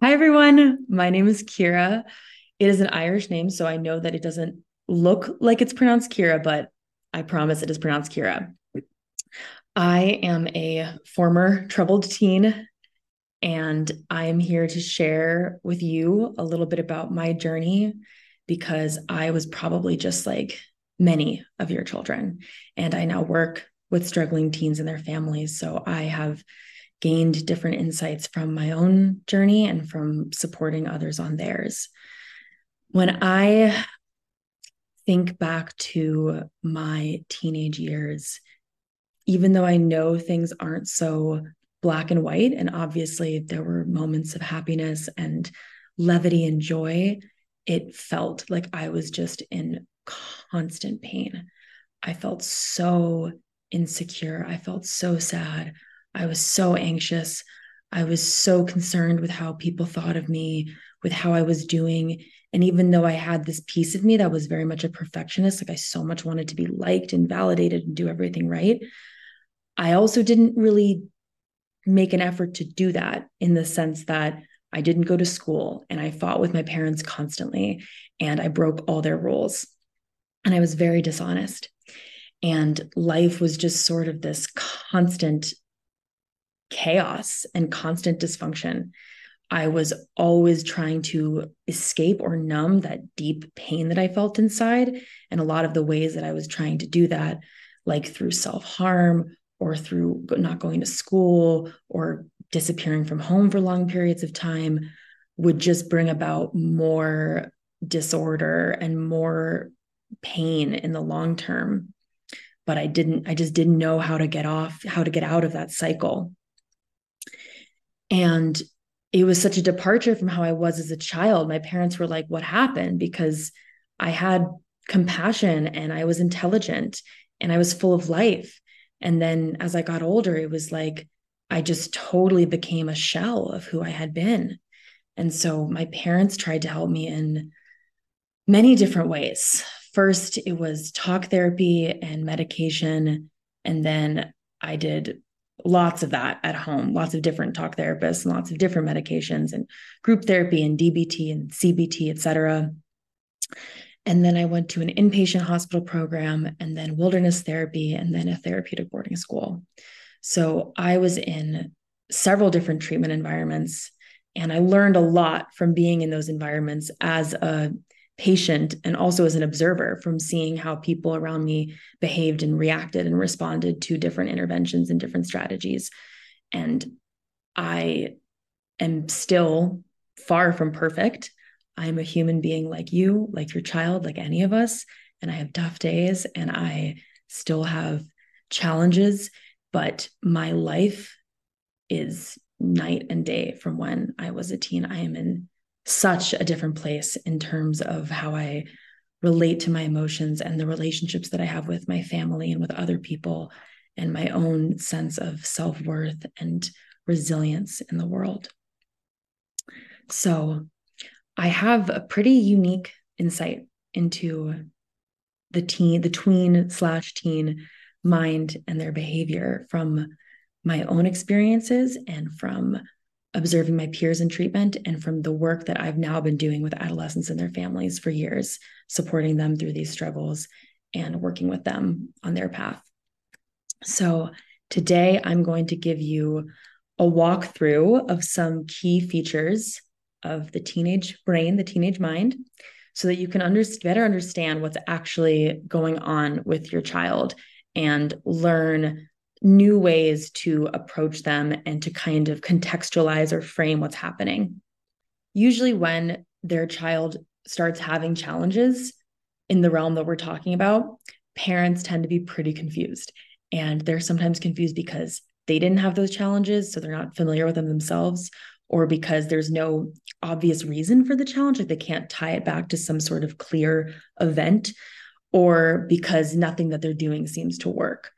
Hi, everyone. My name is Ciara. It is an Irish name, so I know that it doesn't look like it's pronounced Kira, but I promise it is pronounced Kira. I am a former troubled teen, and I am here to share with you a little bit about my journey because I was probably just like many of your children. And I now work with struggling teens and their families. So I have gained different insights from my own journey and from supporting others on theirs. When I think back to my teenage years, even though I know things aren't so black and white, and obviously there were moments of happiness and levity and joy, it felt like I was just in constant pain. I felt so insecure. I felt so sad. I was so anxious. I was so concerned with how people thought of me, with how I was doing. And even though I had this piece of me that was very much a perfectionist, like I so much wanted to be liked and validated and do everything right, I also didn't really make an effort to do that in the sense that I didn't go to school and I fought with my parents constantly and I broke all their rules. And I was very dishonest. And life was just sort of this constant chaos and constant dysfunction. I was always trying to escape or numb that deep pain that I felt inside. And a lot of the ways that I was trying to do that, like through self harm or through not going to school or disappearing from home for long periods of time, would just bring about more disorder and more pain in the long term. But I didn't, I just didn't know how to get off, how to get out of that cycle. And it was such a departure from how I was as a child. My parents were like, What happened? Because I had compassion and I was intelligent and I was full of life. And then as I got older, it was like I just totally became a shell of who I had been. And so my parents tried to help me in many different ways. First, it was talk therapy and medication. And then I did lots of that at home, lots of different talk therapists and lots of different medications and group therapy and DBT and CBT, et cetera. And then I went to an inpatient hospital program and then wilderness therapy and then a therapeutic boarding school. So I was in several different treatment environments and I learned a lot from being in those environments as a patient and also as an observer from seeing how people around me behaved and reacted and responded to different interventions and different strategies. And I am still far from perfect. I'm a human being like you, like your child, like any of us. And I have tough days and I still have challenges, but my life is night and day from when I was a teen. I am in such a different place in terms of how I relate to my emotions and the relationships that I have with my family and with other people, and my own sense of self worth and resilience in the world. So, I have a pretty unique insight into the teen, the tween slash teen mind and their behavior from my own experiences and from observing my peers in treatment and from the work that I've now been doing with adolescents and their families for years, supporting them through these struggles and working with them on their path. So, today I'm going to give you a walkthrough of some key features of the teenage brain, the teenage mind, so that you can under- better understand what's actually going on with your child and learn new ways to approach them and to kind of contextualize or frame what's happening. Usually, when their child starts having challenges in the realm that we're talking about, parents tend to be pretty confused. And they're sometimes confused because they didn't have those challenges, so they're not familiar with them themselves, or because there's no obvious reason for the challenge, like they can't tie it back to some sort of clear event, or because nothing that they're doing seems to work.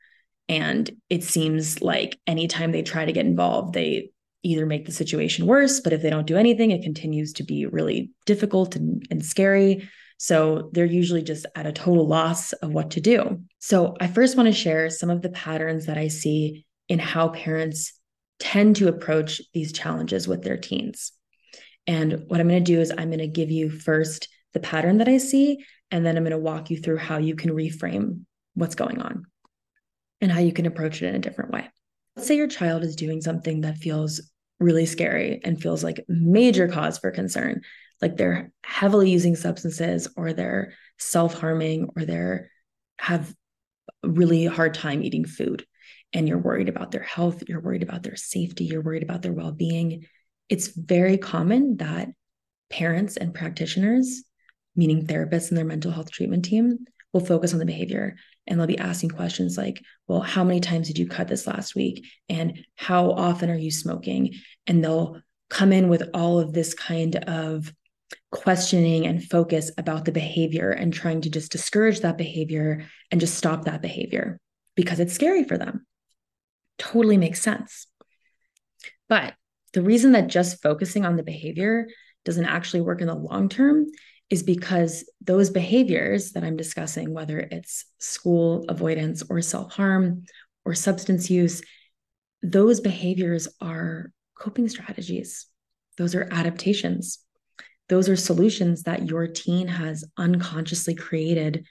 And it seems like anytime they try to get involved, they either make the situation worse, but if they don't do anything, it continues to be really difficult and, and scary. So they're usually just at a total loss of what to do. So I first want to share some of the patterns that I see in how parents tend to approach these challenges with their teens. And what I'm going to do is I'm going to give you first the pattern that I see, and then I'm going to walk you through how you can reframe what's going on and how you can approach it in a different way. Let's say your child is doing something that feels really scary and feels like major cause for concern, like they're heavily using substances or they're self-harming or they're have a really hard time eating food and you're worried about their health, you're worried about their safety, you're worried about their well-being. It's very common that parents and practitioners, meaning therapists and their mental health treatment team, will focus on the behavior and they'll be asking questions like, well, how many times did you cut this last week? And how often are you smoking? And they'll come in with all of this kind of questioning and focus about the behavior and trying to just discourage that behavior and just stop that behavior because it's scary for them. Totally makes sense. But the reason that just focusing on the behavior doesn't actually work in the long term is because those behaviors that I'm discussing, whether it's school avoidance or self harm or substance use, those behaviors are coping strategies. Those are adaptations. Those are solutions that your teen has unconsciously created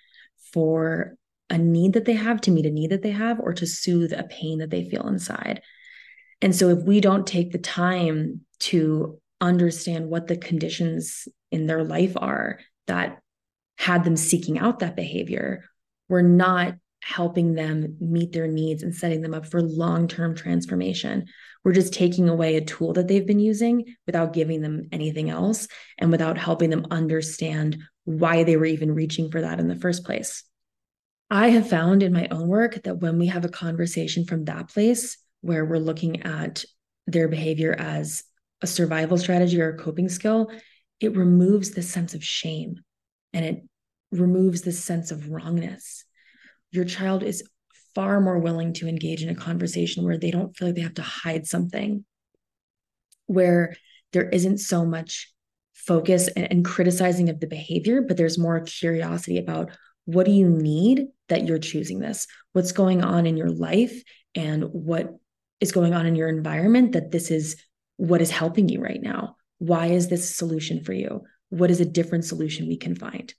for a need that they have, to meet a need that they have, or to soothe a pain that they feel inside. And so, if we don't take the time to understand what the conditions in their life are that had them seeking out that behavior, we're not helping them meet their needs and setting them up for long term transformation. We're just taking away a tool that they've been using without giving them anything else and without helping them understand why they were even reaching for that in the first place. I have found in my own work that when we have a conversation from that place where we're looking at their behavior as a survival strategy or a coping skill, it removes the sense of shame and it removes the sense of wrongness. Your child is far more willing to engage in a conversation where they don't feel like they have to hide something, where there isn't so much focus and, and criticizing of the behavior, but there's more curiosity about what do you need that you're choosing this? What's going on in your life and what is going on in your environment that this is what is helping you right now? Why is this a solution for you? What is a different solution we can find?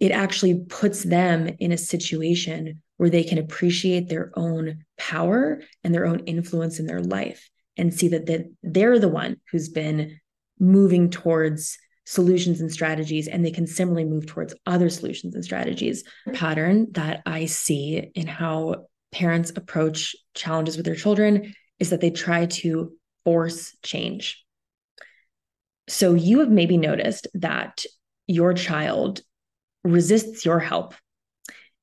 It actually puts them in a situation where they can appreciate their own power and their own influence in their life and see that they're the one who's been moving towards solutions and strategies and they can similarly move towards other solutions and strategies pattern that i see in how parents approach challenges with their children is that they try to force change. So you have maybe noticed that your child resists your help.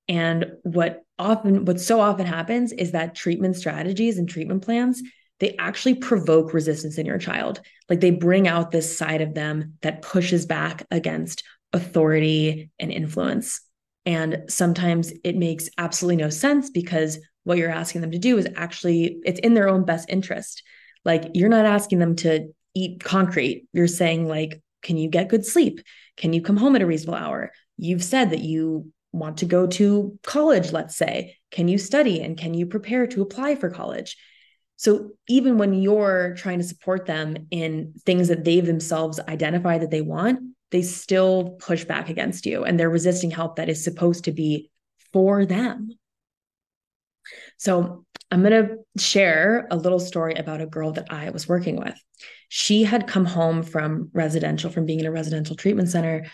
And what often what so often happens is that treatment strategies and treatment plans they actually provoke resistance in your child. Like they bring out this side of them that pushes back against authority and influence. And sometimes it makes absolutely no sense because what you're asking them to do is actually it's in their own best interest. Like you're not asking them to eat concrete. You're saying like, can you get good sleep? Can you come home at a reasonable hour? You've said that you want to go to college, let's say. Can you study and can you prepare to apply for college? So even when you're trying to support them in things that they've themselves identified that they want, they still push back against you and they're resisting help that is supposed to be for them. So I'm going to share a little story about a girl that I was working with. She had come home from residential, from being in a residential treatment center.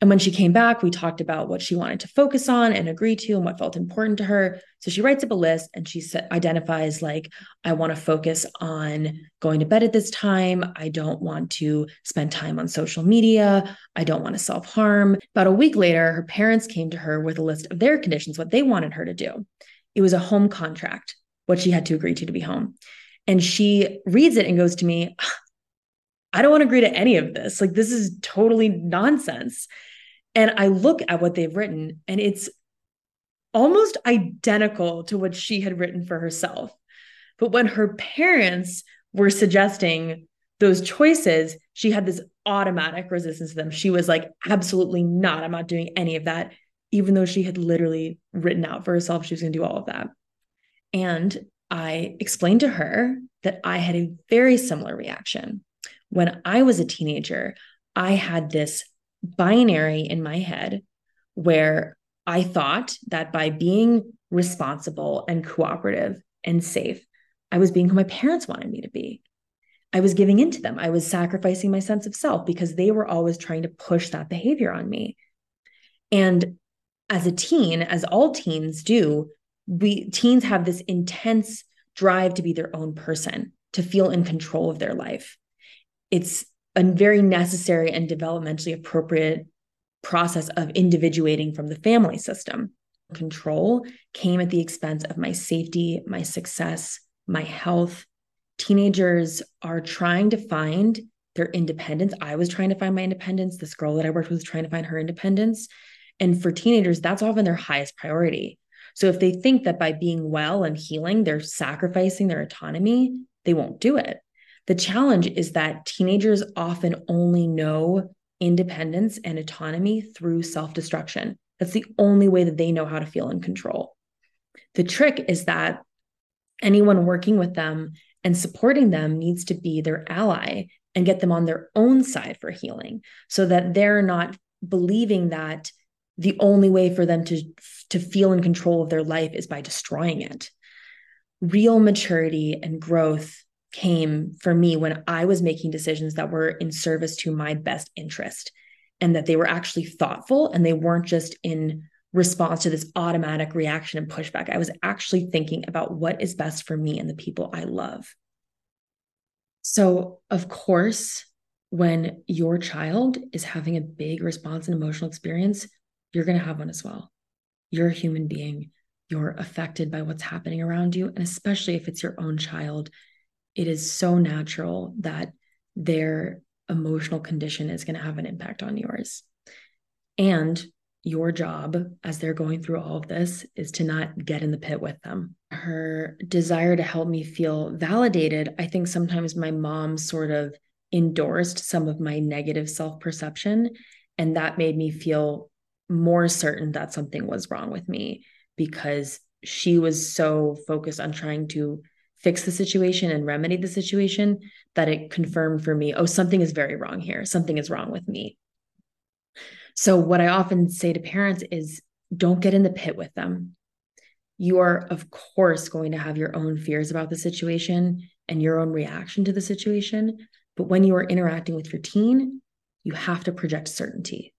And when she came back, we talked about what she wanted to focus on and agree to and what felt important to her. So she writes up a list and she identifies, like, I want to focus on going to bed at this time. I don't want to spend time on social media. I don't want to self harm. About a week later, her parents came to her with a list of their conditions, what they wanted her to do. It was a home contract, what she had to agree to to be home. And she reads it and goes to me, I don't want to agree to any of this. Like, this is totally nonsense. And I look at what they've written, and it's almost identical to what she had written for herself. But when her parents were suggesting those choices, she had this automatic resistance to them. She was like, absolutely not. I'm not doing any of that even though she had literally written out for herself she was going to do all of that. And I explained to her that I had a very similar reaction when I was a teenager, I had this binary in my head where I thought that by being responsible and cooperative and safe, I was being who my parents wanted me to be. I was giving into them. I was sacrificing my sense of self because they were always trying to push that behavior on me. And as a teen, as all teens do, we teens have this intense drive to be their own person, to feel in control of their life. It's a very necessary and developmentally appropriate process of individuating from the family system. Control came at the expense of my safety, my success, my health. Teenagers are trying to find their independence. I was trying to find my independence. This girl that I worked with was trying to find her independence. And for teenagers, that's often their highest priority. So if they think that by being well and healing, they're sacrificing their autonomy, they won't do it. The challenge is that teenagers often only know independence and autonomy through self destruction. That's the only way that they know how to feel in control. The trick is that anyone working with them and supporting them needs to be their ally and get them on their own side for healing so that they're not believing that the only way for them to to feel in control of their life is by destroying it. Real maturity and growth came for me when i was making decisions that were in service to my best interest and that they were actually thoughtful and they weren't just in response to this automatic reaction and pushback. I was actually thinking about what is best for me and the people i love. So of course when your child is having a big response and emotional experience you're going to have one as well. You're a human being. You're affected by what's happening around you. And especially if it's your own child, it is so natural that their emotional condition is going to have an impact on yours. And your job as they're going through all of this is to not get in the pit with them. Her desire to help me feel validated, I think sometimes my mom sort of endorsed some of my negative self perception. And that made me feel more certain that something was wrong with me because she was so focused on trying to fix the situation and remedy the situation that it confirmed for me oh something is very wrong here. Something is wrong with me. So what i often say to parents is don't get in the pit with them. You are of course going to have your own fears about the situation and your own reaction to the situation but when you are interacting with your teen you have to project certainty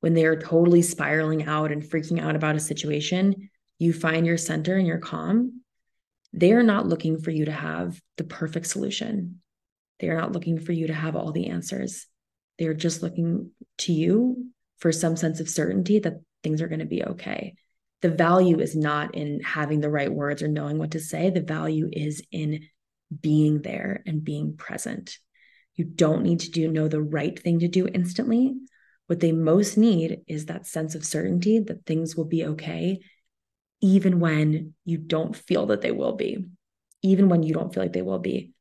when they are totally spiraling out and freaking out about a situation, you find your center and your calm. They are not looking for you to have the perfect solution. They are not looking for you to have all the answers. They are just looking to you for some sense of certainty that things are going to be okay. The value is not in having the right words or knowing what to say. The value is in being there and being present. You don't need to do know the right thing to do instantly, what they most need is that sense of certainty that things will be okay, even when you don't feel that they will be. Even when you don't feel like they will be,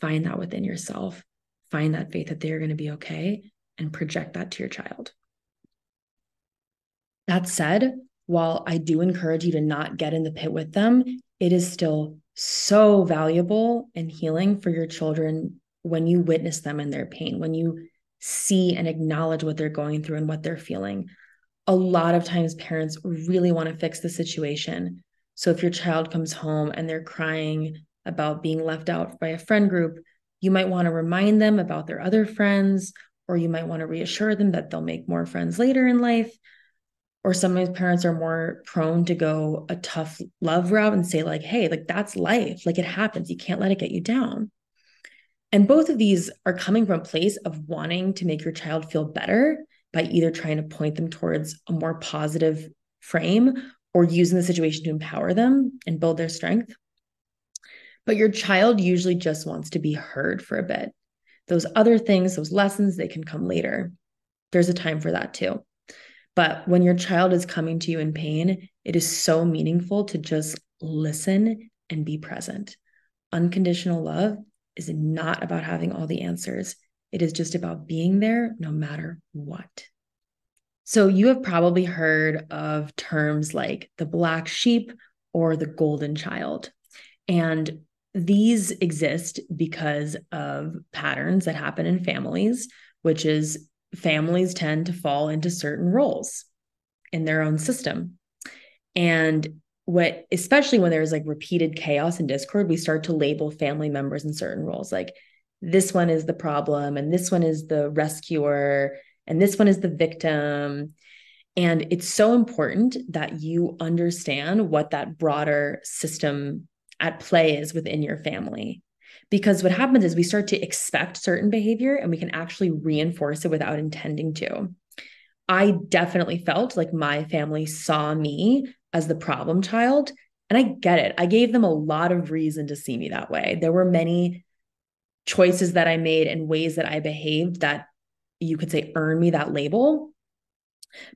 find that within yourself. Find that faith that they're going to be okay and project that to your child. That said, while I do encourage you to not get in the pit with them, it is still so valuable and healing for your children when you witness them in their pain, when you see and acknowledge what they're going through and what they're feeling. A lot of times, parents really want to fix the situation. So, if your child comes home and they're crying about being left out by a friend group, you might want to remind them about their other friends, or you might want to reassure them that they'll make more friends later in life. Or sometimes parents are more prone to go a tough love route and say, like, hey, like that's life. Like it happens. You can't let it get you down. And both of these are coming from a place of wanting to make your child feel better by either trying to point them towards a more positive frame or using the situation to empower them and build their strength. But your child usually just wants to be heard for a bit. Those other things, those lessons, they can come later. There's a time for that too. But when your child is coming to you in pain, it is so meaningful to just listen and be present. Unconditional love is not about having all the answers. It is just about being there no matter what. So, you have probably heard of terms like the black sheep or the golden child. And these exist because of patterns that happen in families, which is families tend to fall into certain roles in their own system. And what, especially when there's like repeated chaos and discord, we start to label family members in certain roles. Like this one is the problem, and this one is the rescuer, and this one is the victim. And it's so important that you understand what that broader system at play is within your family. Because what happens is we start to expect certain behavior and we can actually reinforce it without intending to. I definitely felt like my family saw me as the problem child. And I get it. I gave them a lot of reason to see me that way. There were many choices that I made and ways that I behaved that you could say earn me that label.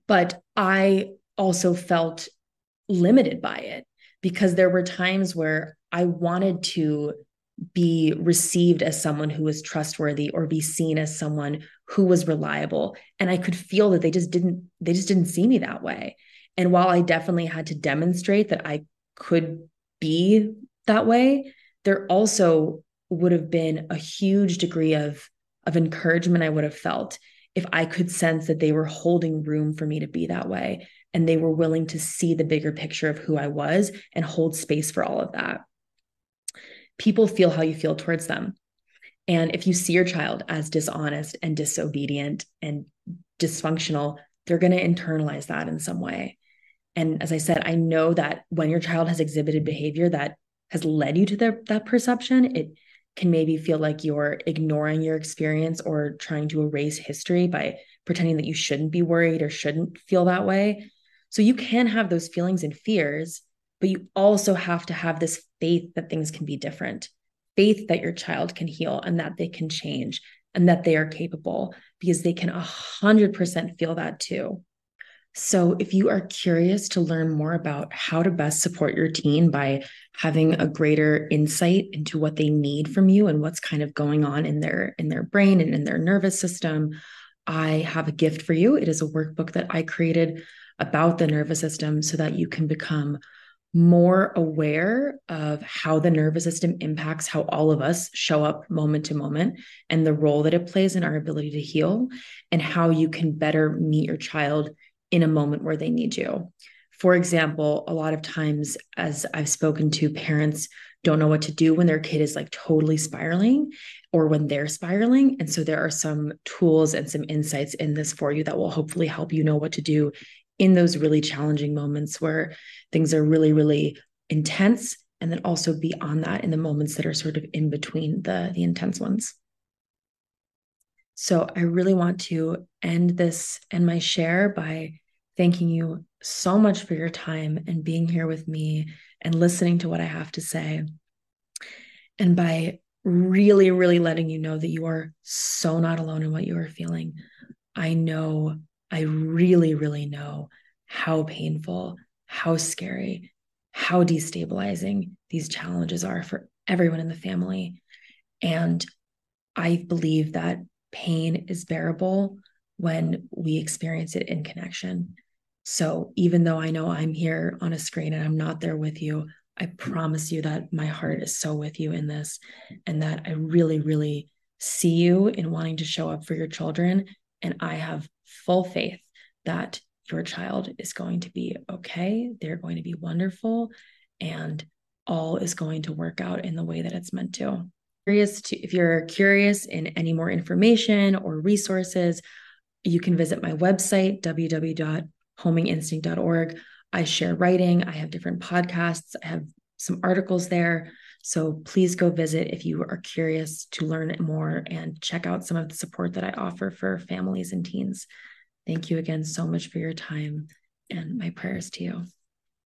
But I also felt limited by it because there were times where I wanted to be received as someone who was trustworthy or be seen as someone who was reliable and i could feel that they just didn't they just didn't see me that way and while i definitely had to demonstrate that i could be that way there also would have been a huge degree of of encouragement i would have felt if i could sense that they were holding room for me to be that way and they were willing to see the bigger picture of who I was and hold space for all of that. People feel how you feel towards them. And if you see your child as dishonest and disobedient and dysfunctional, they're going to internalize that in some way. And as I said, I know that when your child has exhibited behavior that has led you to the, that perception, it can maybe feel like you're ignoring your experience or trying to erase history by pretending that you shouldn't be worried or shouldn't feel that way. So you can have those feelings and fears, but you also have to have this faith that things can be different, faith that your child can heal and that they can change and that they are capable because they can 100% feel that too. So, if you are curious to learn more about how to best support your teen by having a greater insight into what they need from you and what's kind of going on in their in their brain and in their nervous system, I have a gift for you. It is a workbook that I created about the nervous system so that you can become more aware of how the nervous system impacts how all of us show up moment to moment and the role that it plays in our ability to heal and how you can better meet your child in a moment where they need you. For example, a lot of times, as I've spoken to parents, don't know what to do when their kid is like totally spiraling or when they're spiraling. And so there are some tools and some insights in this for you that will hopefully help you know what to do in those really challenging moments where things are really, really intense. And then also beyond that in the moments that are sort of in between the, the intense ones. So I really want to end this and my share by thanking you so much for your time and being here with me and listening to what I have to say. And by really, really letting you know that you are so not alone in what you are feeling. I know I really, really know how painful, how scary, how destabilizing these challenges are for everyone in the family. And I believe that pain is bearable when we experience it in connection. So even though I know I'm here on a screen and I'm not there with you, I promise you that my heart is so with you in this and that I really, really see you in wanting to show up for your children. And I have full faith that your child is going to be okay. They're going to be wonderful. And all is going to work out in the way that it's meant to. Curious to, if you're curious in any more information or resources, you can visit my website, www.hominginstinct.org. I share writing, I have different podcasts, I have some articles there. So please go visit if you are curious to learn more and check out some of the support that I offer for families and teens. Thank you again so much for your time and my prayers to you.